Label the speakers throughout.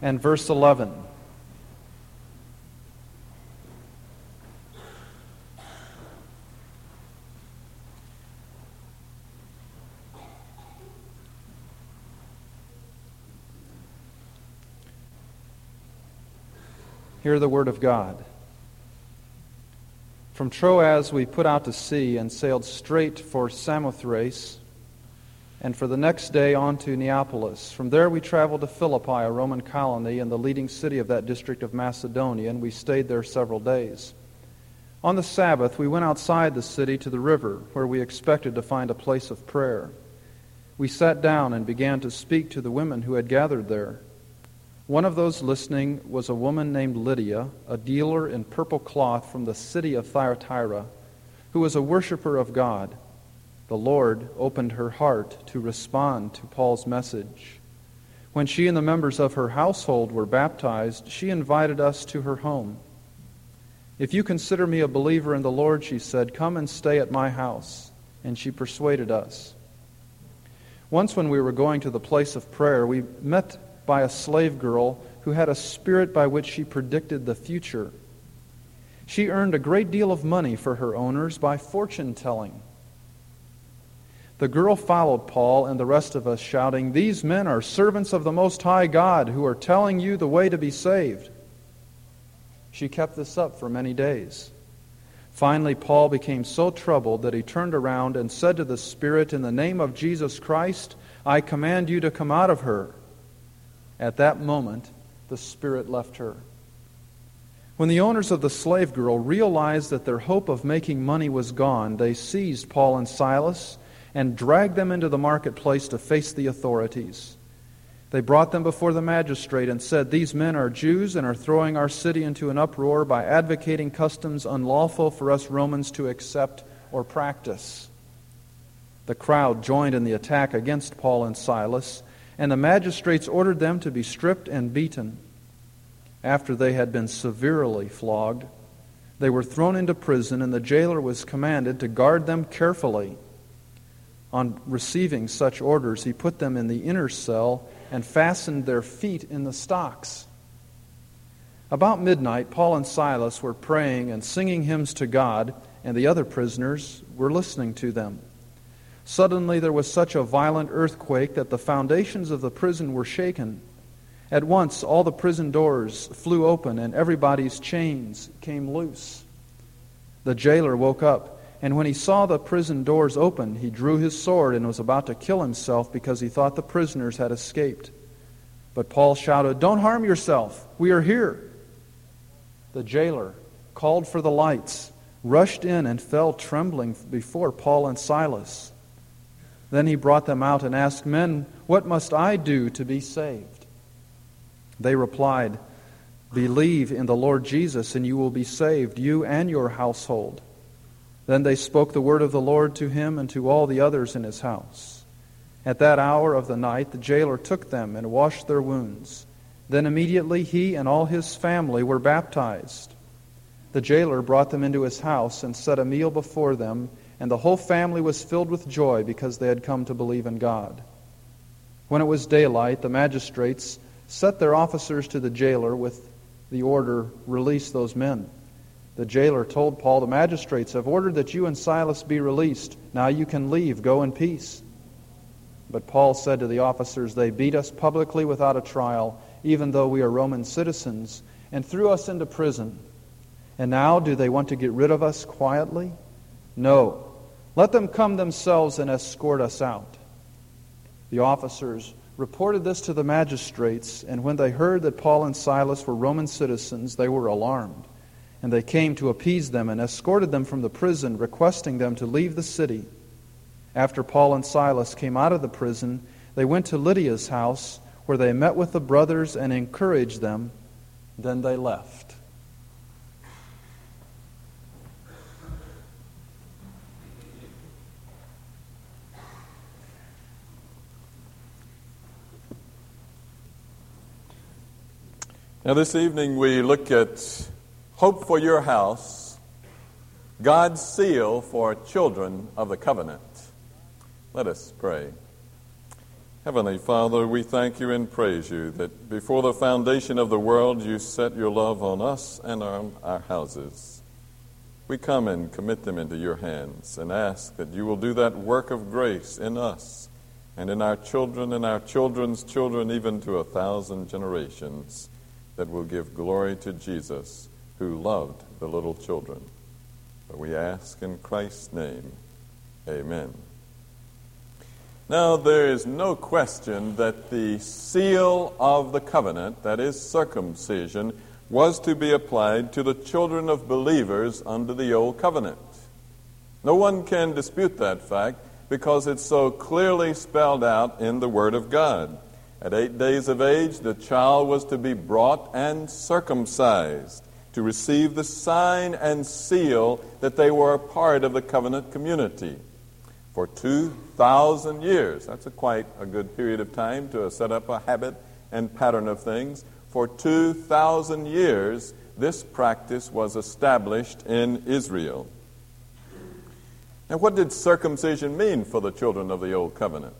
Speaker 1: and verse 11. Hear the word of God. From Troas we put out to sea and sailed straight for Samothrace, and for the next day on to Neapolis. From there we traveled to Philippi, a Roman colony and the leading city of that district of Macedonia, and we stayed there several days. On the Sabbath we went outside the city to the river, where we expected to find a place of prayer. We sat down and began to speak to the women who had gathered there. One of those listening was a woman named Lydia, a dealer in purple cloth from the city of Thyatira, who was a worshiper of God. The Lord opened her heart to respond to Paul's message. When she and the members of her household were baptized, she invited us to her home. If you consider me a believer in the Lord, she said, come and stay at my house. And she persuaded us. Once, when we were going to the place of prayer, we met by a slave girl who had a spirit by which she predicted the future. She earned a great deal of money for her owners by fortune telling. The girl followed Paul and the rest of us, shouting, These men are servants of the Most High God who are telling you the way to be saved. She kept this up for many days. Finally, Paul became so troubled that he turned around and said to the Spirit, In the name of Jesus Christ, I command you to come out of her. At that moment, the Spirit left her. When the owners of the slave girl realized that their hope of making money was gone, they seized Paul and Silas and dragged them into the marketplace to face the authorities. They brought them before the magistrate and said, These men are Jews and are throwing our city into an uproar by advocating customs unlawful for us Romans to accept or practice. The crowd joined in the attack against Paul and Silas and the magistrates ordered them to be stripped and beaten. After they had been severely flogged, they were thrown into prison, and the jailer was commanded to guard them carefully. On receiving such orders, he put them in the inner cell and fastened their feet in the stocks. About midnight, Paul and Silas were praying and singing hymns to God, and the other prisoners were listening to them. Suddenly there was such a violent earthquake that the foundations of the prison were shaken. At once all the prison doors flew open and everybody's chains came loose. The jailer woke up, and when he saw the prison doors open, he drew his sword and was about to kill himself because he thought the prisoners had escaped. But Paul shouted, Don't harm yourself. We are here. The jailer called for the lights, rushed in, and fell trembling before Paul and Silas. Then he brought them out and asked, Men, what must I do to be saved? They replied, Believe in the Lord Jesus, and you will be saved, you and your household. Then they spoke the word of the Lord to him and to all the others in his house. At that hour of the night, the jailer took them and washed their wounds. Then immediately he and all his family were baptized. The jailer brought them into his house and set a meal before them and the whole family was filled with joy because they had come to believe in God. When it was daylight, the magistrates set their officers to the jailer with the order, Release those men. The jailer told Paul, The magistrates have ordered that you and Silas be released. Now you can leave. Go in peace. But Paul said to the officers, They beat us publicly without a trial, even though we are Roman citizens, and threw us into prison. And now do they want to get rid of us quietly? No. Let them come themselves and escort us out. The officers reported this to the magistrates, and when they heard that Paul and Silas were Roman citizens, they were alarmed. And they came to appease them and escorted them from the prison, requesting them to leave the city. After Paul and Silas came out of the prison, they went to Lydia's house, where they met with the brothers and encouraged them. Then they left.
Speaker 2: Now, this evening we look at Hope for Your House, God's seal for children of the covenant. Let us pray. Heavenly Father, we thank you and praise you that before the foundation of the world you set your love on us and on our houses. We come and commit them into your hands and ask that you will do that work of grace in us and in our children and our children's children, even to a thousand generations, that will give glory to Jesus who loved the little children. But we ask in Christ's name, Amen. Now, there is no question that the seal of the covenant, that is circumcision, was to be applied to the children of believers under the old covenant. No one can dispute that fact because it's so clearly spelled out in the Word of God. At eight days of age, the child was to be brought and circumcised to receive the sign and seal that they were a part of the covenant community for 2,000 years. That's a quite a good period of time to set up a habit and pattern of things. For 2,000 years, this practice was established in Israel. Now, what did circumcision mean for the children of the Old Covenant?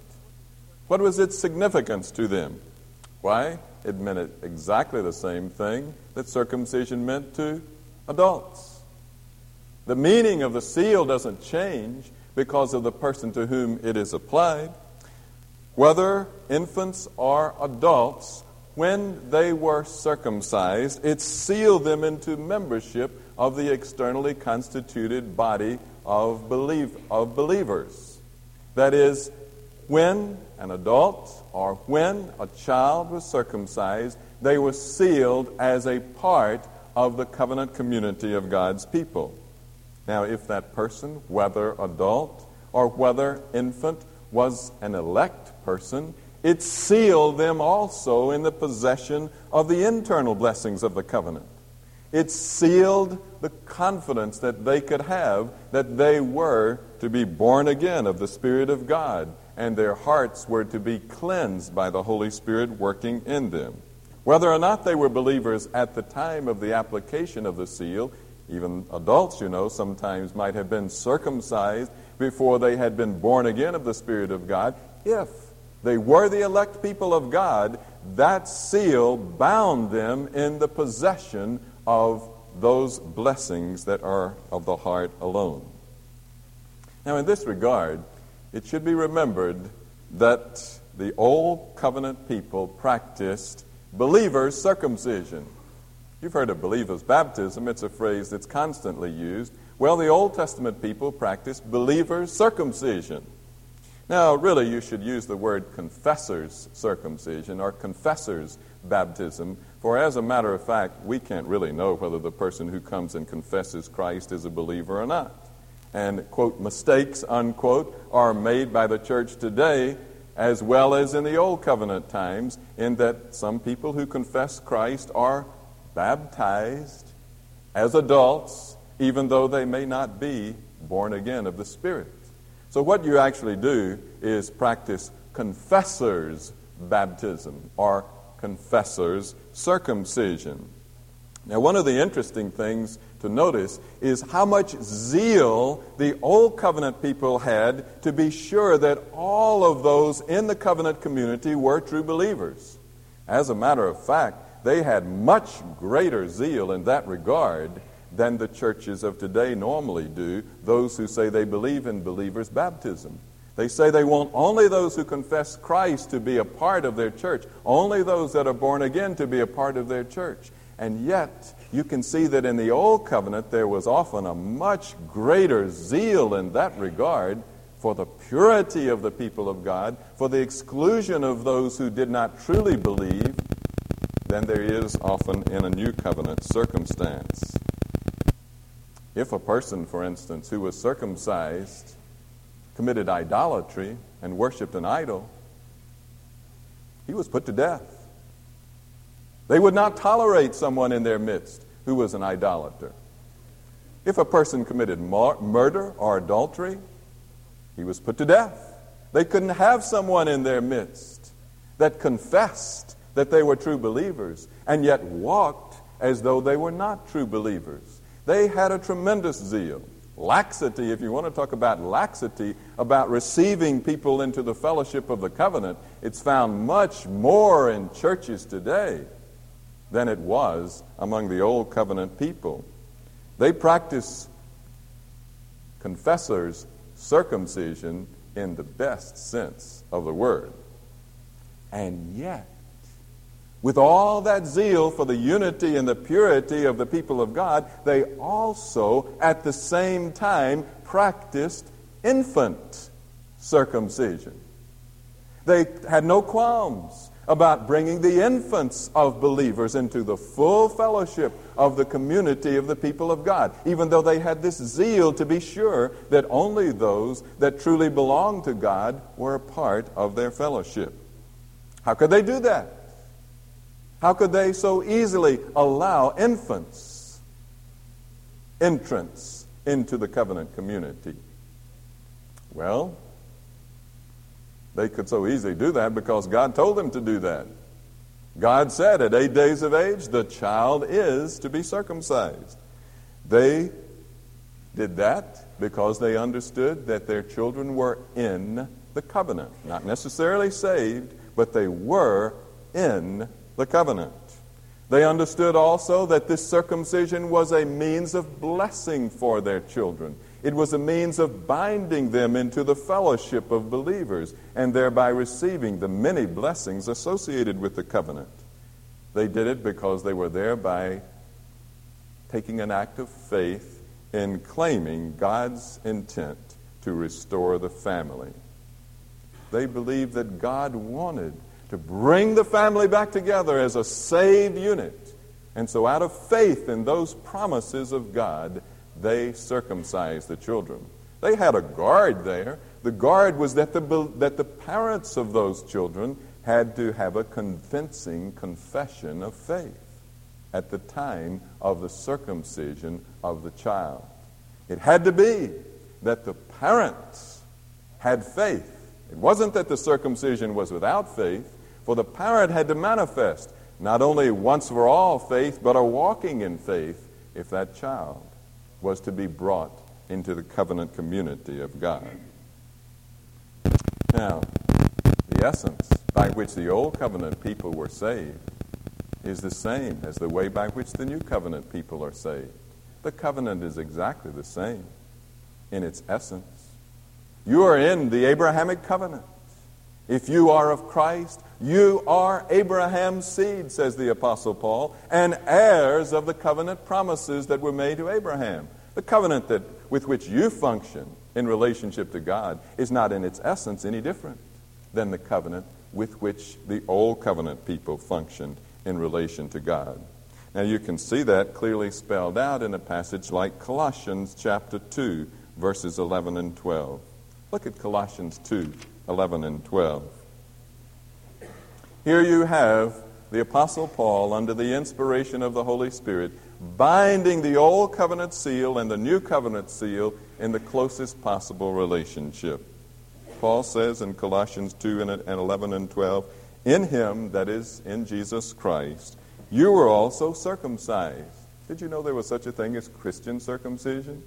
Speaker 2: What was its significance to them? Why? It meant exactly the same thing that circumcision meant to adults. The meaning of the seal doesn't change, because of the person to whom it is applied, whether infants or adults, when they were circumcised, it sealed them into membership of the externally constituted body of, believe, of believers. That is, when an adult or when a child was circumcised, they were sealed as a part of the covenant community of God's people. Now, if that person, whether adult or whether infant, was an elect person, it sealed them also in the possession of the internal blessings of the covenant. It sealed the confidence that they could have that they were to be born again of the Spirit of God, and their hearts were to be cleansed by the Holy Spirit working in them. Whether or not they were believers at the time of the application of the seal even adults, you know, sometimes might have been circumcised before they had been born again of the Spirit of God. If they were the elect people of God, that seal bound them in the possession of those blessings that are of the heart alone. Now, in this regard, it should be remembered that the Old Covenant people practiced believers' circumcision. You've heard of believers' baptism. It's a phrase that's constantly used. Well, the Old Testament people practiced believers' circumcision. Now, really, you should use the word confessor's circumcision or confessor's baptism, for as a matter of fact, we can't really know whether the person who comes and confesses Christ is a believer or not. And, quote, mistakes, unquote, are made by the church today as well as in the Old Covenant times, in that some people who confess Christ are baptized as adults, even though they may not be born again of the Spirit. So, what you actually do is practice confessor's baptism or confessor's circumcision. Now, one of the interesting things to notice is how much zeal the Old Covenant people had to be sure that all of those in the covenant community were true believers. As a matter of fact, they had much greater zeal in that regard than the churches of today normally do, those who say they believe in believers' baptism. They say they want only those who confess Christ to be a part of their church, only those that are born again to be a part of their church. And yet, you can see that in the Old Covenant there was often a much greater zeal in that regard for the purity of the people of God, for the exclusion of those who did not truly believe, than there is often in a new covenant circumstance. If a person, for instance, who was circumcised committed idolatry and worshiped an idol, he was put to death. They would not tolerate someone in their midst who was an idolater. If a person committed murder or adultery, he was put to death. They couldn't have someone in their midst that confessed that they were true believers and yet walked as though they were not true believers. They had a tremendous zeal. laxity, if you want to talk about laxity, about receiving people into the fellowship of the covenant, it's found much more in churches today than it was among the old covenant people. They practiced confessors' circumcision in the best sense of the word. And yet, with all that zeal for the unity and the purity of the people of God, they also, at the same time, practiced infant circumcision. They had no qualms about bringing the infants of believers into the full fellowship of the community of the people of God, even though they had this zeal to be sure that only those that truly belonged to God were a part of their fellowship. How could they do that? How could they so easily allow infants entrance into the covenant community? Well, they could so easily do that because God told them to do that. God said at eight days of age, the child is to be circumcised. They did that because they understood that their children were in the covenant. Not necessarily saved, but they were in the covenant. They understood also that this circumcision was a means of blessing for their children. It was a means of binding them into the fellowship of believers and thereby receiving the many blessings associated with the covenant. They did it because they were thereby taking an act of faith in claiming God's intent to restore the family. They believed that God wanted to bring the family back together as a saved unit. And so, out of faith in those promises of God, they circumcised the children. They had a guard there. The guard was that the, that the parents of those children had to have a convincing confession of faith at the time of the circumcision of the child. It had to be that the parents had faith. It wasn't that the circumcision was without faith, for the parent had to manifest not only once for all faith, but a walking in faith if that child was to be brought into the covenant community of God. Now, the essence by which the old covenant people were saved is the same as the way by which the new covenant people are saved. The covenant is exactly the same in its essence. You are in the Abrahamic covenant. If you are of Christ, you are Abraham's seed, says the Apostle Paul, and heirs of the covenant promises that were made to Abraham. The covenant that, with which you function in relationship to God is not in its essence any different than the covenant with which the old covenant people functioned in relation to God. Now you can see that clearly spelled out in a passage like Colossians chapter 2, verses 11 and 12. Look at Colossians 2, 11 and 12. Here you have the Apostle Paul, under the inspiration of the Holy Spirit, binding the Old Covenant seal and the New Covenant seal in the closest possible relationship. Paul says in Colossians 2 and 11 and 12, In him, that is, in Jesus Christ, you were also circumcised. Did you know there was such a thing as Christian circumcision?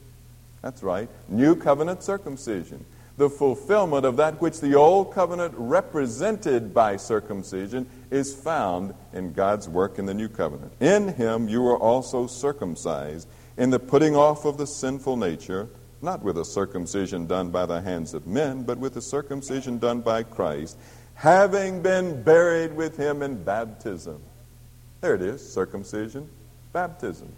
Speaker 2: That's right, New Covenant circumcision the fulfillment of that which the old covenant represented by circumcision is found in God's work in the new covenant. In him you were also circumcised in the putting off of the sinful nature, not with a circumcision done by the hands of men, but with a circumcision done by Christ, having been buried with him in baptism. There it is, circumcision, baptism.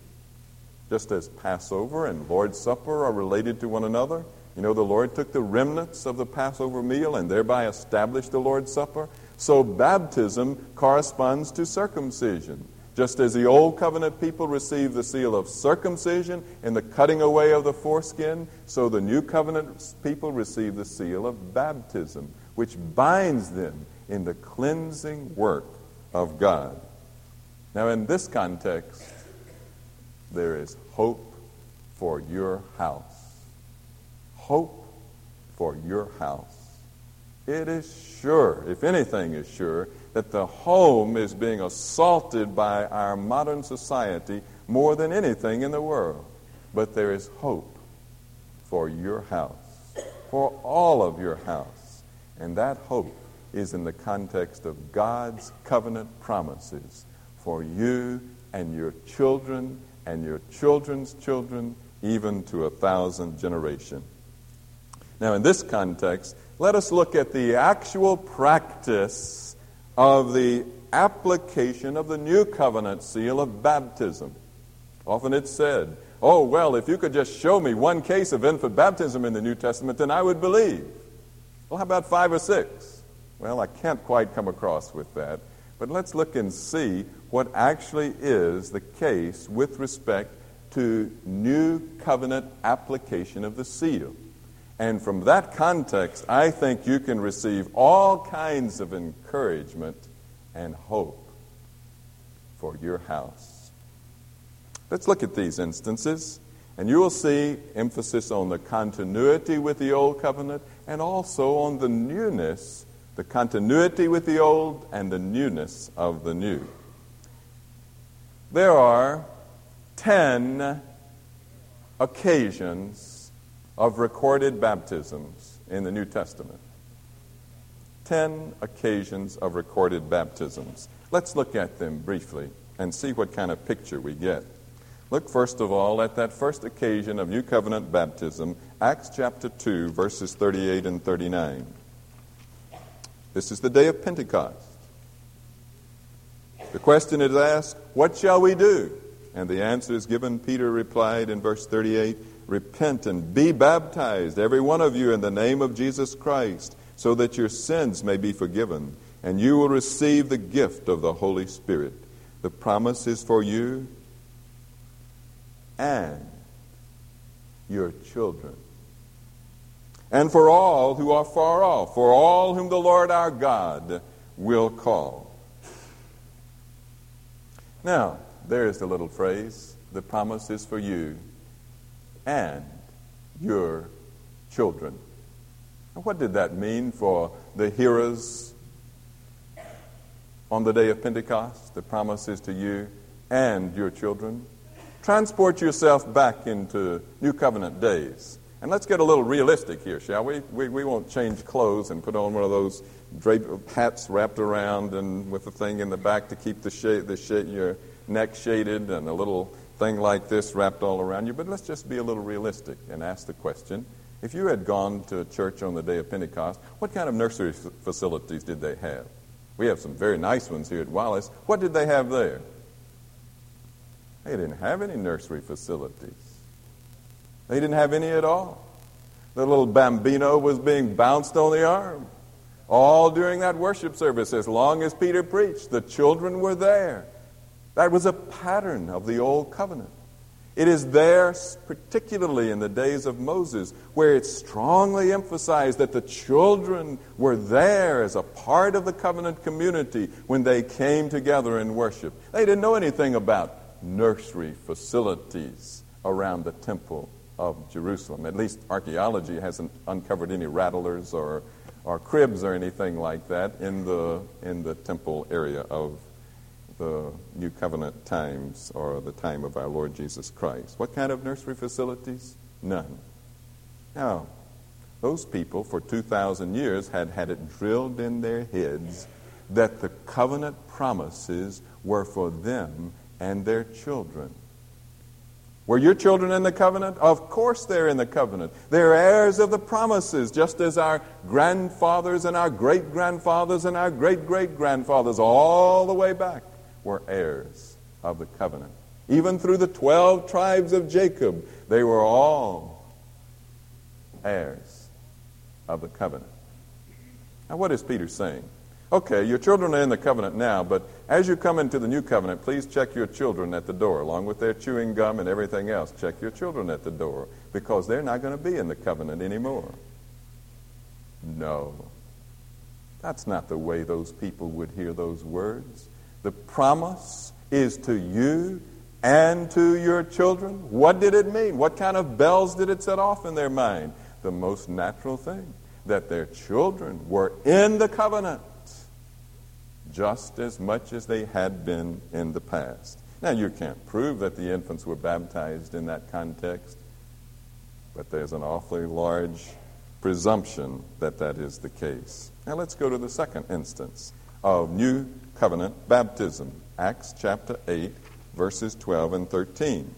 Speaker 2: Just as Passover and Lord's Supper are related to one another, you know, the Lord took the remnants of the Passover meal and thereby established the Lord's Supper. So baptism corresponds to circumcision. Just as the Old Covenant people received the seal of circumcision in the cutting away of the foreskin, so the New Covenant people receive the seal of baptism, which binds them in the cleansing work of God. Now, in this context, there is hope for your house hope for your house. It is sure, if anything is sure, that the home is being assaulted by our modern society more than anything in the world. But there is hope for your house, for all of your house. And that hope is in the context of God's covenant promises for you and your children and your children's children, even to a thousand generations. Now, in this context, let us look at the actual practice of the application of the new covenant seal of baptism. Often it's said, oh, well, if you could just show me one case of infant baptism in the New Testament, then I would believe. Well, how about five or six? Well, I can't quite come across with that. But let's look and see what actually is the case with respect to new covenant application of the seal. And from that context, I think you can receive all kinds of encouragement and hope for your house. Let's look at these instances, and you will see emphasis on the continuity with the Old Covenant and also on the newness, the continuity with the Old and the newness of the New. There are ten occasions of recorded baptisms in the New Testament. Ten occasions of recorded baptisms. Let's look at them briefly and see what kind of picture we get. Look first of all at that first occasion of New Covenant baptism, Acts chapter 2, verses 38 and 39. This is the day of Pentecost. The question is asked, What shall we do? And the answer is given. Peter replied in verse 38 Repent and be baptized, every one of you, in the name of Jesus Christ, so that your sins may be forgiven, and you will receive the gift of the Holy Spirit. The promise is for you and your children. And for all who are far off, for all whom the Lord our God will call. Now, there's the little phrase the promise is for you and your children. And what did that mean for the hearers on the day of Pentecost? The promise is to you and your children. Transport yourself back into New Covenant days. And let's get a little realistic here, shall we? We, we won't change clothes and put on one of those drape, hats wrapped around and with a thing in the back to keep the, shade, the shade, your neck shaded and a little thing like this wrapped all around you. But let's just be a little realistic and ask the question if you had gone to church on the day of Pentecost, what kind of nursery f- facilities did they have? We have some very nice ones here at Wallace. What did they have there? They didn't have any nursery facilities. They didn't have any at all. The little bambino was being bounced on the arm all during that worship service as long as Peter preached. The children were there. That was a pattern of the Old Covenant. It is there, particularly in the days of Moses, where it's strongly emphasized that the children were there as a part of the covenant community when they came together in worship. They didn't know anything about nursery facilities around the temple of Jerusalem. At least archaeology hasn't uncovered any rattlers or, or cribs or anything like that in the, in the temple area of the New Covenant times or the time of our Lord Jesus Christ. What kind of nursery facilities? None. Now, those people for 2,000 years had had it drilled in their heads that the covenant promises were for them and their children. Were your children in the covenant? Of course they're in the covenant. They're heirs of the promises, just as our grandfathers and our great grandfathers and our great great grandfathers, all the way back, were heirs of the covenant. Even through the 12 tribes of Jacob, they were all heirs of the covenant. Now, what is Peter saying? Okay, your children are in the covenant now, but as you come into the new covenant, please check your children at the door, along with their chewing gum and everything else. Check your children at the door, because they're not going to be in the covenant anymore. No. That's not the way those people would hear those words. The promise is to you and to your children. What did it mean? What kind of bells did it set off in their mind? The most natural thing that their children were in the covenant just as much as they had been in the past. Now, you can't prove that the infants were baptized in that context, but there's an awfully large presumption that that is the case. Now let's go to the second instance of new covenant baptism, Acts chapter 8, verses 12 and 13.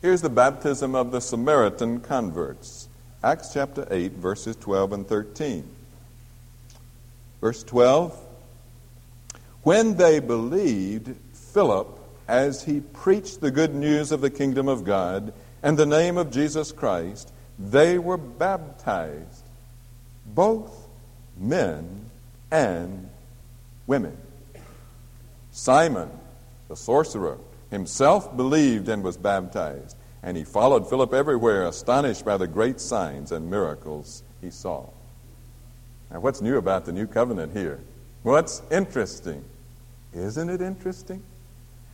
Speaker 2: Here's the baptism of the Samaritan converts. Acts chapter 8, verses 12 and 13. Verse 12 When they believed Philip as he preached the good news of the kingdom of God and the name of Jesus Christ, they were baptized, both men and women. Simon, the sorcerer, himself believed and was baptized, and he followed Philip everywhere, astonished by the great signs and miracles he saw. Now, what's new about the new covenant here? What's interesting? Isn't it interesting?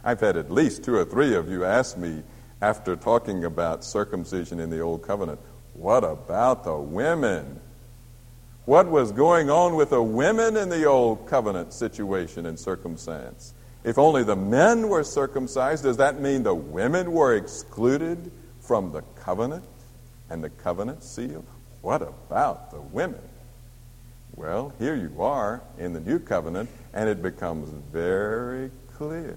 Speaker 2: I've had at least two or three of you ask me after talking about circumcision in the Old Covenant, what about the women? What was going on with the women in the Old Covenant situation and circumstance? If only the men were circumcised, does that mean the women were excluded from the covenant and the covenant seal? What about the women? Well, here you are in the new covenant, and it becomes very clear.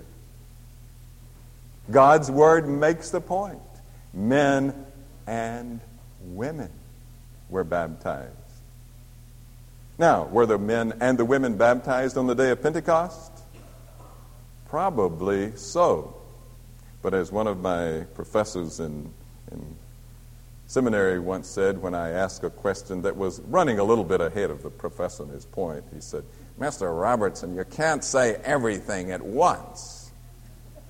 Speaker 2: God's word makes the point. Men and women were baptized. Now, were the men and the women baptized on the day of Pentecost? Probably so. But as one of my professors in, in seminary once said when I asked a question that was running a little bit ahead of the professor and his point, he said, Mr. Robertson, you can't say everything at once.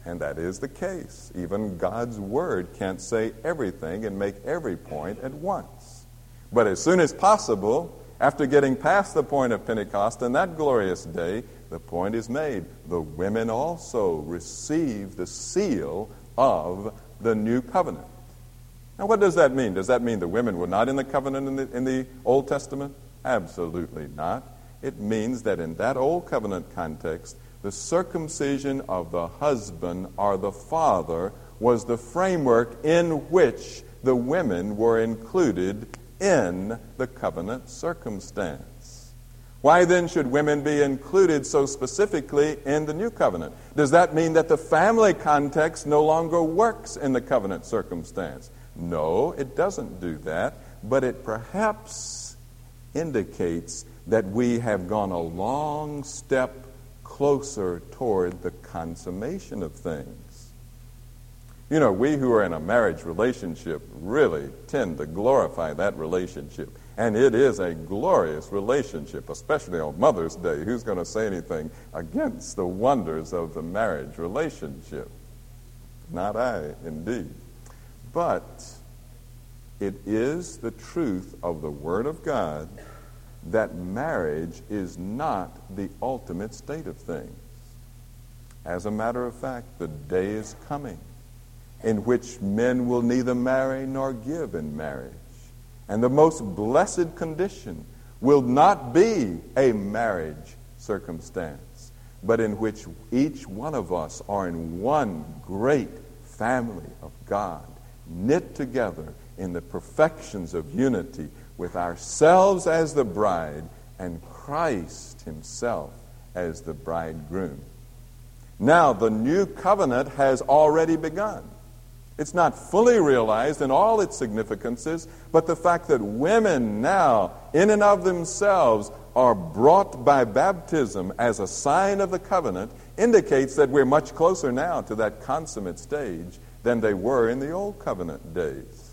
Speaker 2: And that is the case. Even God's Word can't say everything and make every point at once. But as soon as possible, after getting past the point of Pentecost and that glorious day, the point is made. The women also receive the seal of the new covenant. Now, what does that mean? Does that mean the women were not in the covenant in the, in the Old Testament? Absolutely not. It means that in that Old Covenant context, the circumcision of the husband or the father was the framework in which the women were included in the covenant circumstance. Why then should women be included so specifically in the new covenant? Does that mean that the family context no longer works in the covenant circumstance? No, it doesn't do that, but it perhaps indicates that we have gone a long step closer toward the consummation of things. You know, we who are in a marriage relationship really tend to glorify that relationship. And it is a glorious relationship, especially on Mother's Day. Who's going to say anything against the wonders of the marriage relationship? Not I, indeed. But it is the truth of the Word of God that marriage is not the ultimate state of things. As a matter of fact, the day is coming in which men will neither marry nor give in marriage. And the most blessed condition will not be a marriage circumstance, but in which each one of us are in one great family of God, knit together in the perfections of unity with ourselves as the bride and Christ Himself as the bridegroom. Now, the new covenant has already begun. It's not fully realized in all its significances, but the fact that women now, in and of themselves, are brought by baptism as a sign of the covenant indicates that we're much closer now to that consummate stage than they were in the old covenant days.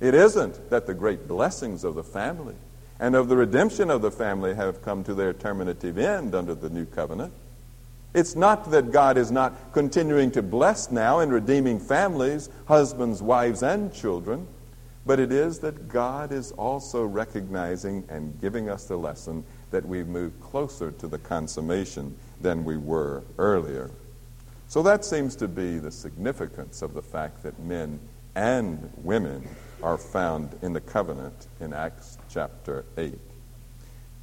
Speaker 2: It isn't that the great blessings of the family and of the redemption of the family have come to their terminative end under the new covenant. It's not that God is not continuing to bless now in redeeming families, husbands, wives, and children, but it is that God is also recognizing and giving us the lesson that we've moved closer to the consummation than we were earlier. So that seems to be the significance of the fact that men and women are found in the covenant in Acts chapter 8.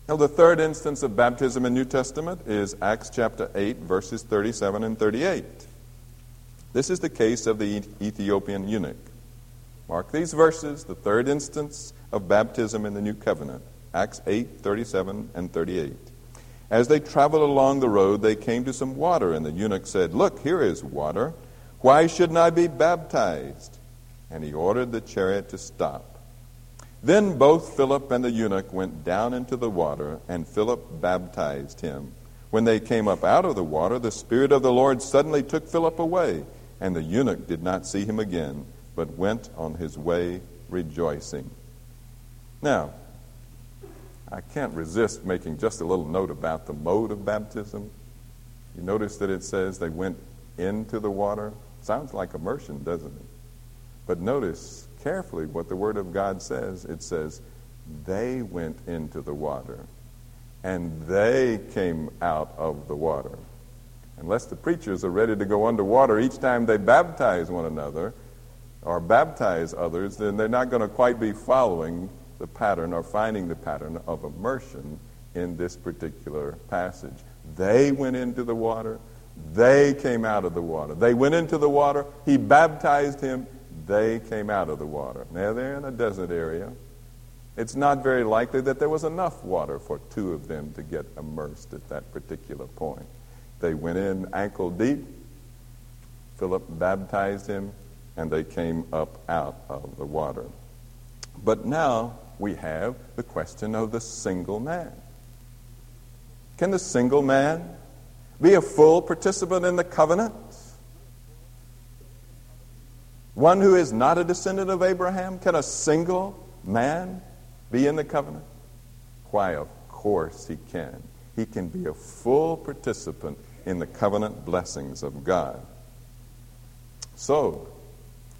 Speaker 2: Now, the third instance of baptism in the New Testament is Acts chapter 8, verses 37 and 38. This is the case of the Ethiopian eunuch. Mark these verses, the third instance of baptism in the new covenant, Acts 8, 37 and 38. As they traveled along the road, they came to some water, and the eunuch said, Look, here is water. Why shouldn't I be baptized? And he ordered the chariot to stop. Then both Philip and the eunuch went down into the water, and Philip baptized him. When they came up out of the water, the Spirit of the Lord suddenly took Philip away, and the eunuch did not see him again, but went on his way rejoicing. Now, I can't resist making just a little note about the mode of baptism. You notice that it says they went into the water. Sounds like immersion, doesn't it? But notice carefully what the Word of God says. It says, they went into the water and they came out of the water. Unless the preachers are ready to go underwater each time they baptize one another or baptize others, then they're not going to quite be following the pattern or finding the pattern of immersion in this particular passage. They went into the water, they came out of the water. They went into the water, he baptized him, they came out of the water. Now they're in a desert area. It's not very likely that there was enough water for two of them to get immersed at that particular point. They went in ankle deep. Philip baptized him, and they came up out of the water. But now we have the question of the single man. Can the single man be a full participant in the covenant? One who is not a descendant of Abraham? Can a single man be in the covenant? Why, of course he can. He can be a full participant in the covenant blessings of God. So,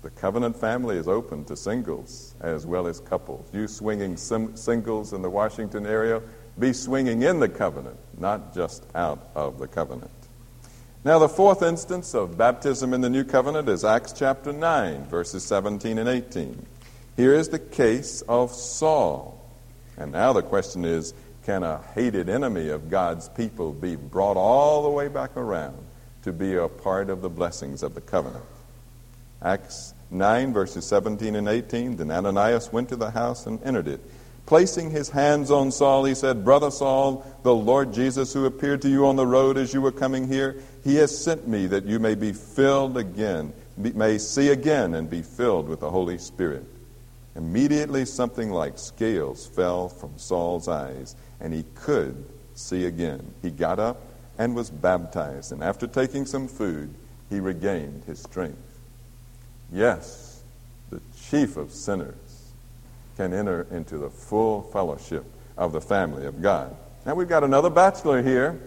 Speaker 2: the covenant family is open to singles as well as couples. You swinging sim- singles in the Washington area, be swinging in the covenant, not just out of the covenant. Now, the fourth instance of baptism in the new covenant is Acts chapter 9, verses 17 and 18. Here is the case of Saul. And now the question is can a hated enemy of God's people be brought all the way back around to be a part of the blessings of the covenant? Acts 9, verses 17 and 18. Then Ananias went to the house and entered it. Placing his hands on Saul, he said, Brother Saul, the Lord Jesus, who appeared to you on the road as you were coming here, he has sent me that you may be filled again, may see again and be filled with the Holy Spirit. Immediately, something like scales fell from Saul's eyes, and he could see again. He got up and was baptized, and after taking some food, he regained his strength. Yes, the chief of sinners can enter into the full fellowship of the family of God. Now we've got another bachelor here,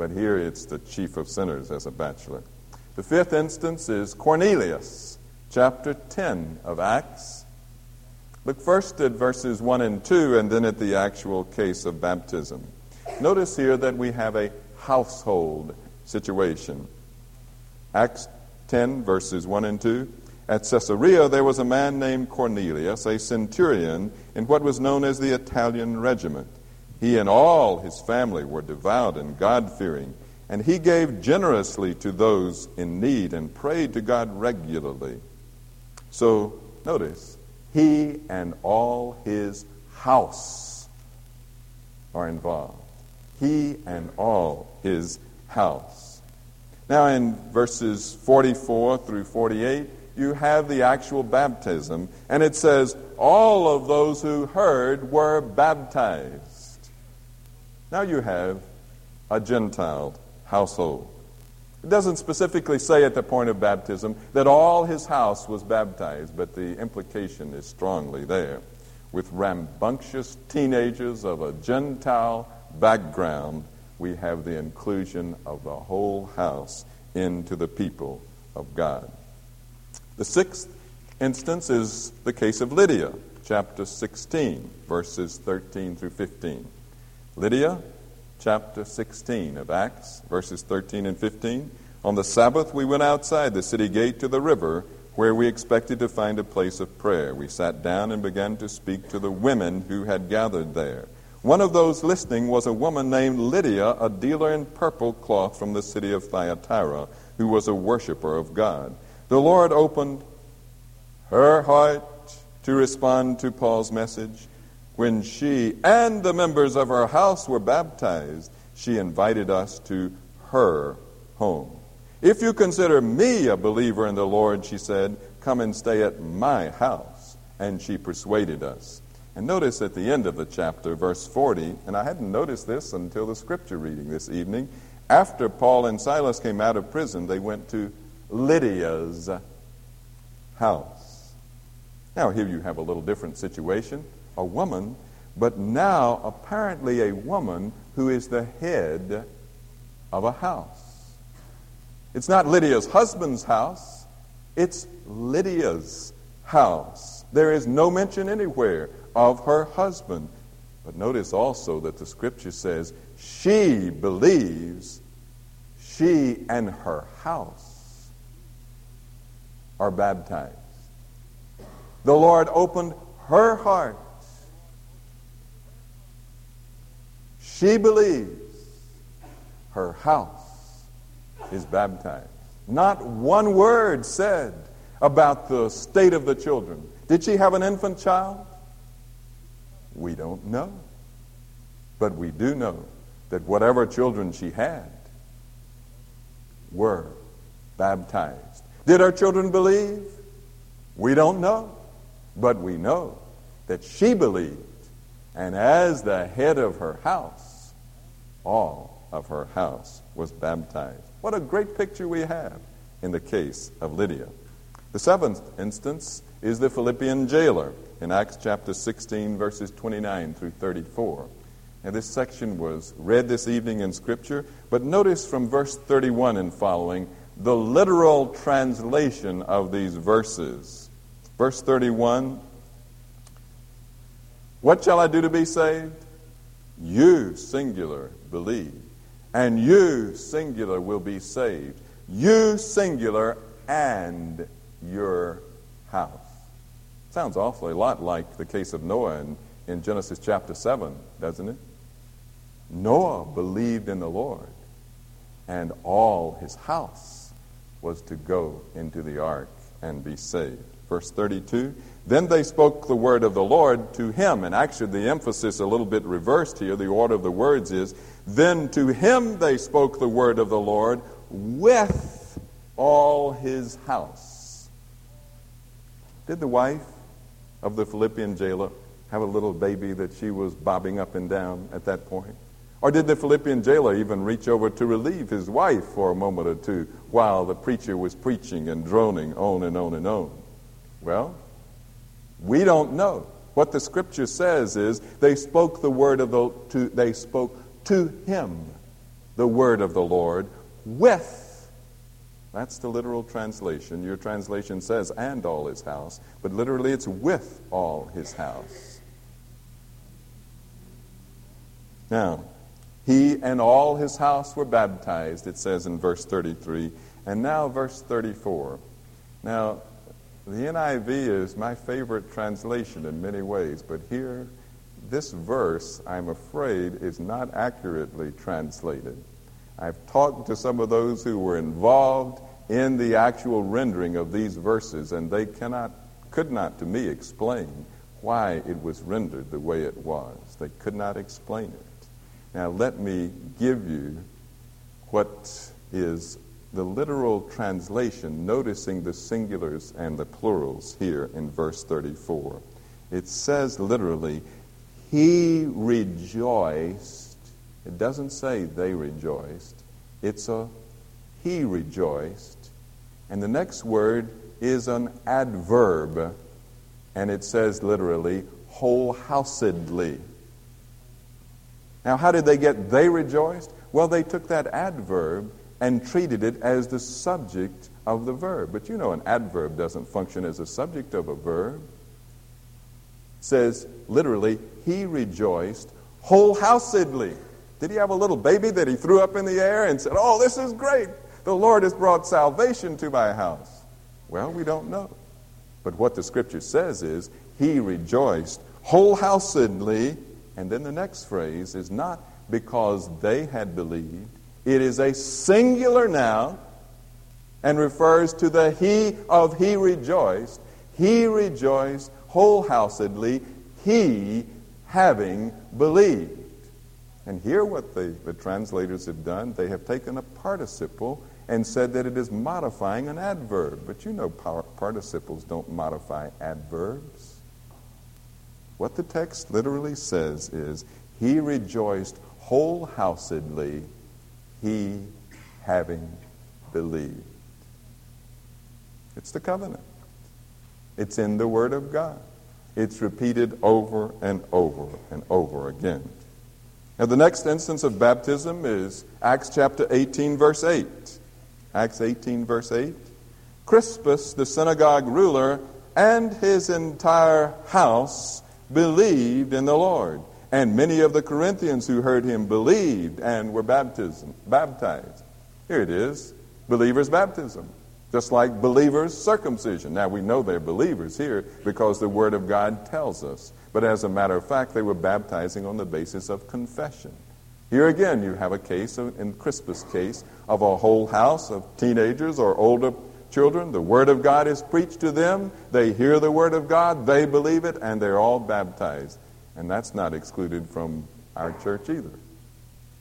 Speaker 2: but here it's the chief of sinners as a bachelor. The fifth instance is Cornelius, chapter 10 of Acts. Look first at verses 1 and 2 and then at the actual case of baptism. Notice here that we have a household situation. Acts 10, verses 1 and 2. At Caesarea, there was a man named Cornelius, a centurion in what was known as the Italian regiment. He and all his family were devout and God fearing, and he gave generously to those in need and prayed to God regularly. So, notice, he and all his house are involved. He and all his house. Now, in verses 44 through 48, you have the actual baptism. And it says, all of those who heard were baptized. Now you have a Gentile household. It doesn't specifically say at the point of baptism that all his house was baptized, but the implication is strongly there. With rambunctious teenagers of a Gentile background, we have the inclusion of the whole house into the people of God. The sixth instance is the case of Lydia, chapter 16, verses 13 through 15. Lydia, chapter 16 of Acts, verses 13 and 15. On the Sabbath, we went outside the city gate to the river where we expected to find a place of prayer. We sat down and began to speak to the women who had gathered there. One of those listening was a woman named Lydia, a dealer in purple cloth from the city of Thyatira, who was a worshiper of God. The Lord opened her heart to respond to Paul's message. When she and the members of her house were baptized, she invited us to her home. If you consider me a believer in the Lord, she said, come and stay at my house. And she persuaded us. And notice at the end of the chapter, verse 40, and I hadn't noticed this until the scripture reading this evening. After Paul and Silas came out of prison, they went to Lydia's house. Now, here you have a little different situation a woman, but now apparently a woman who is the head of a house. It's not Lydia's husband's house, it's Lydia's house. There is no mention anywhere of her husband. But notice also that the scripture says she believes she and her house are baptized. The Lord opened her heart. She believes her house is baptized. Not one word said about the state of the children. Did she have an infant child? We don't know. But we do know that whatever children she had were baptized. Did her children believe? We don't know. But we know that she believed. And as the head of her house, all of her house was baptized. What a great picture we have in the case of Lydia. The seventh instance is the Philippian jailer in Acts chapter 16, verses 29 through 34. And this section was read this evening in Scripture, but notice from verse 31 and following the literal translation of these verses. Verse 31 What shall I do to be saved? You, singular, believe, and you, singular, will be saved. You, singular, and your house. Sounds awfully a lot like the case of Noah in, in Genesis chapter 7, doesn't it? Noah believed in the Lord, and all his house was to go into the ark and be saved. Verse 32 Then they spoke the word of the Lord to him. And actually, the emphasis a little bit reversed here. The order of the words is Then to him they spoke the word of the Lord with all his house. Did the wife of the Philippian jailer have a little baby that she was bobbing up and down at that point? Or did the Philippian jailer even reach over to relieve his wife for a moment or two while the preacher was preaching and droning on and on and on? Well, we don't know. What the scripture says is they spoke the word of the to, they spoke to him the word of the Lord with that's the literal translation. Your translation says, and all his house, but literally it's with all his house. Now, he and all his house were baptized, it says in verse 33. And now, verse 34. Now, the NIV is my favorite translation in many ways, but here, this verse, I'm afraid, is not accurately translated. I've talked to some of those who were involved in the actual rendering of these verses, and they cannot, could not to me explain why it was rendered the way it was. They could not explain it. Now, let me give you what is the literal translation, noticing the singulars and the plurals here in verse 34. It says literally, He rejoiced it doesn't say they rejoiced, it's a he rejoiced. And the next word is an adverb, and it says literally, wholehousedly. Now, how did they get they rejoiced? Well, they took that adverb and treated it as the subject of the verb. But you know, an adverb doesn't function as a subject of a verb. It says literally, he rejoiced wholehousedly. Did he have a little baby that he threw up in the air and said, Oh, this is great. The Lord has brought salvation to my house. Well, we don't know. But what the scripture says is, he rejoiced wholehousedly. And then the next phrase is not because they had believed, it is a singular noun and refers to the he of he rejoiced. He rejoiced wholehousedly, he having believed. And here, what the, the translators have done, they have taken a participle and said that it is modifying an adverb. But you know, participles don't modify adverbs. What the text literally says is, He rejoiced wholehousedly, he having believed. It's the covenant. It's in the Word of God. It's repeated over and over and over again. Now, the next instance of baptism is Acts chapter 18, verse 8. Acts 18, verse 8. Crispus, the synagogue ruler, and his entire house believed in the Lord. And many of the Corinthians who heard him believed and were baptism, baptized. Here it is believers' baptism. Just like believers' circumcision. Now we know they're believers here because the Word of God tells us. But as a matter of fact, they were baptizing on the basis of confession. Here again, you have a case, of, in Crispus' case, of a whole house of teenagers or older children. The Word of God is preached to them. They hear the Word of God, they believe it, and they're all baptized. And that's not excluded from our church either.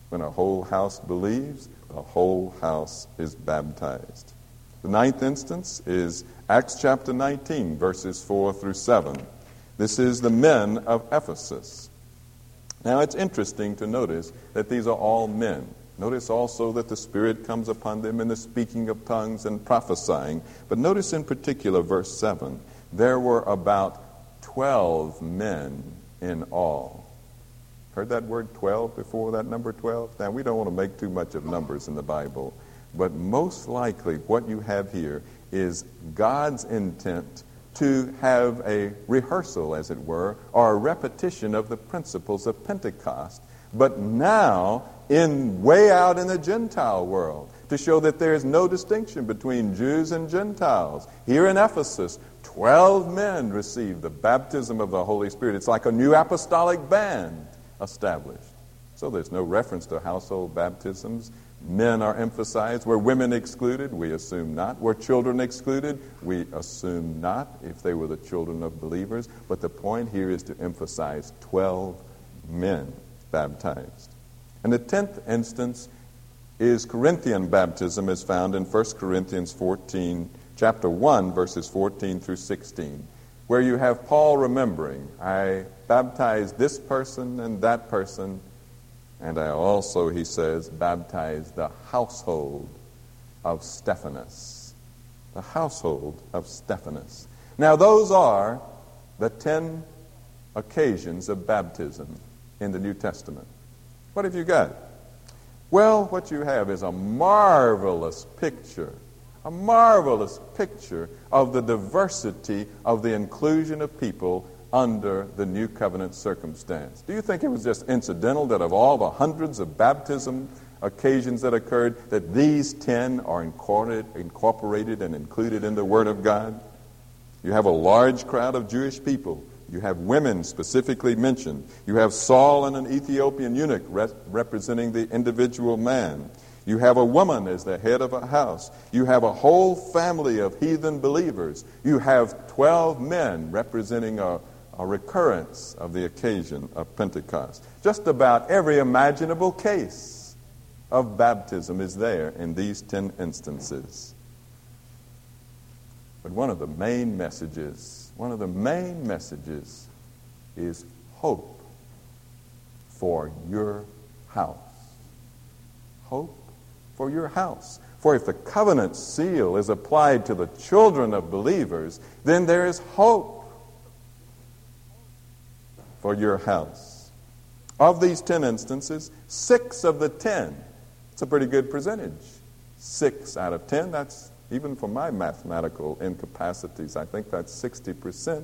Speaker 2: When a whole house believes, a whole house is baptized. The ninth instance is Acts chapter 19, verses 4 through 7. This is the men of Ephesus. Now, it's interesting to notice that these are all men. Notice also that the Spirit comes upon them in the speaking of tongues and prophesying. But notice in particular verse 7 there were about 12 men in all. Heard that word 12 before, that number 12? Now, we don't want to make too much of numbers in the Bible, but most likely what you have here is God's intent to have a rehearsal, as it were, or a repetition of the principles of Pentecost, but now in way out in the Gentile world to show that there is no distinction between Jews and Gentiles. Here in Ephesus, 12 men received the baptism of the Holy Spirit. It's like a new apostolic band established. So there's no reference to household baptisms. Men are emphasized. Were women excluded? We assume not. Were children excluded? We assume not, if they were the children of believers. But the point here is to emphasize 12 men baptized. And the tenth instance is Corinthian baptism, as found in 1 Corinthians 14, chapter 1, verses 14 through 16, where you have Paul remembering, I baptized this person and that person, and I also, he says, baptized the household of Stephanas. The household of Stephanas. Now, those are the ten occasions of baptism in the New Testament. What have you got? Well, what you have is a marvelous picture, a marvelous picture of the diversity of the inclusion of people under the new covenant circumstance. Do you think it was just incidental that of all the hundreds of baptism occasions that occurred, that these ten are incorporated and included in the Word of God? You have a large crowd of Jewish people you have women specifically mentioned. You have Saul and an Ethiopian eunuch re- representing the individual man. You have a woman as the head of a house. You have a whole family of heathen believers. You have 12 men representing a, a recurrence of the occasion of Pentecost. Just about every imaginable case of baptism is there in these 10 instances. But one of the main messages one of the main messages is hope for your house. Hope for your house. For if the covenant seal is applied to the children of believers, then there is hope for your house. Of these 10 instances, six of the 10, it's a pretty good percentage. Six out of 10, that's even for my mathematical incapacities, I think that's 60%.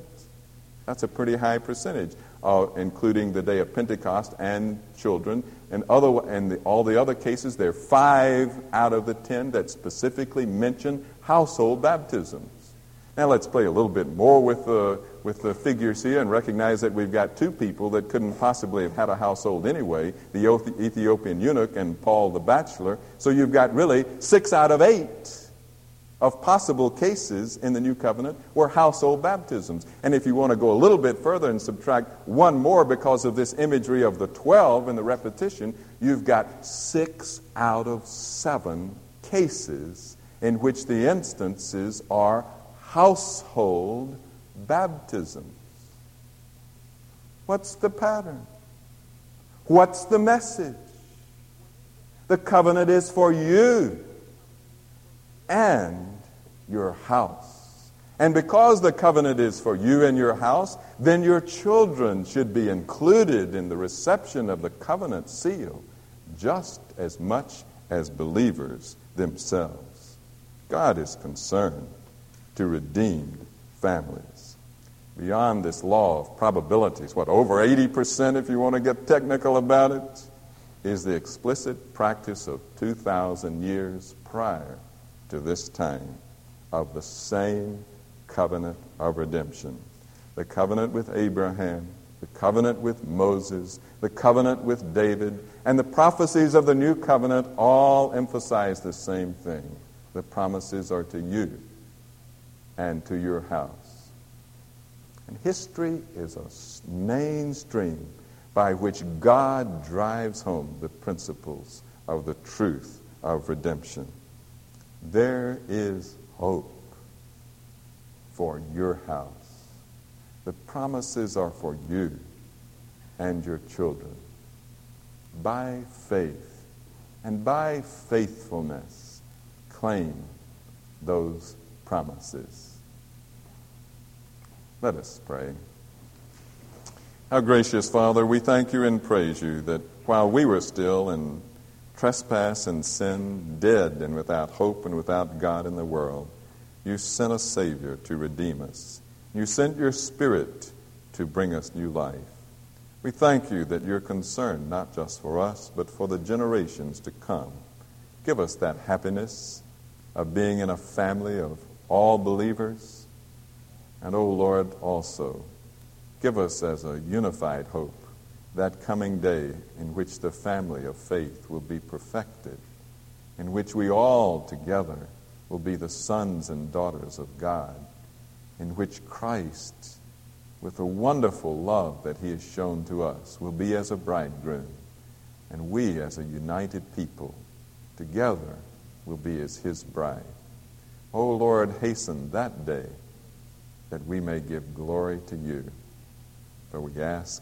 Speaker 2: That's a pretty high percentage, uh, including the day of Pentecost and children. And, other, and the, all the other cases, there are five out of the ten that specifically mention household baptisms. Now let's play a little bit more with the, with the figures here and recognize that we've got two people that couldn't possibly have had a household anyway the Ethiopian eunuch and Paul the bachelor. So you've got really six out of eight of possible cases in the new covenant were household baptisms. And if you want to go a little bit further and subtract one more because of this imagery of the 12 and the repetition, you've got six out of seven cases in which the instances are household baptisms. What's the pattern? What's the message? The covenant is for you and your house. And because the covenant is for you and your house, then your children should be included in the reception of the covenant seal just as much as believers themselves. God is concerned to redeem families. Beyond this law of probabilities, what, over 80%, if you want to get technical about it, is the explicit practice of 2,000 years prior to this time of the same covenant of redemption. The covenant with Abraham, the covenant with Moses, the covenant with David, and the prophecies of the new covenant all emphasize the same thing. The promises are to you and to your house. And history is a mainstream by which God drives home the principles of the truth of redemption. There is hope for your house. The promises are for you and your children. By faith and by faithfulness, claim those promises. Let us pray. Our gracious Father, we thank you and praise you that while we were still in trespass and sin, dead and without hope and without God in the world, you sent a Savior to redeem us. You sent your Spirit to bring us new life. We thank you that you're concerned not just for us, but for the generations to come. Give us that happiness of being in a family of all believers. And, O oh Lord, also Give us as a unified hope that coming day in which the family of faith will be perfected, in which we all together will be the sons and daughters of God, in which Christ, with the wonderful love that he has shown to us, will be as a bridegroom, and we as a united people together will be as his bride. O oh Lord, hasten that day that we may give glory to you. For we ask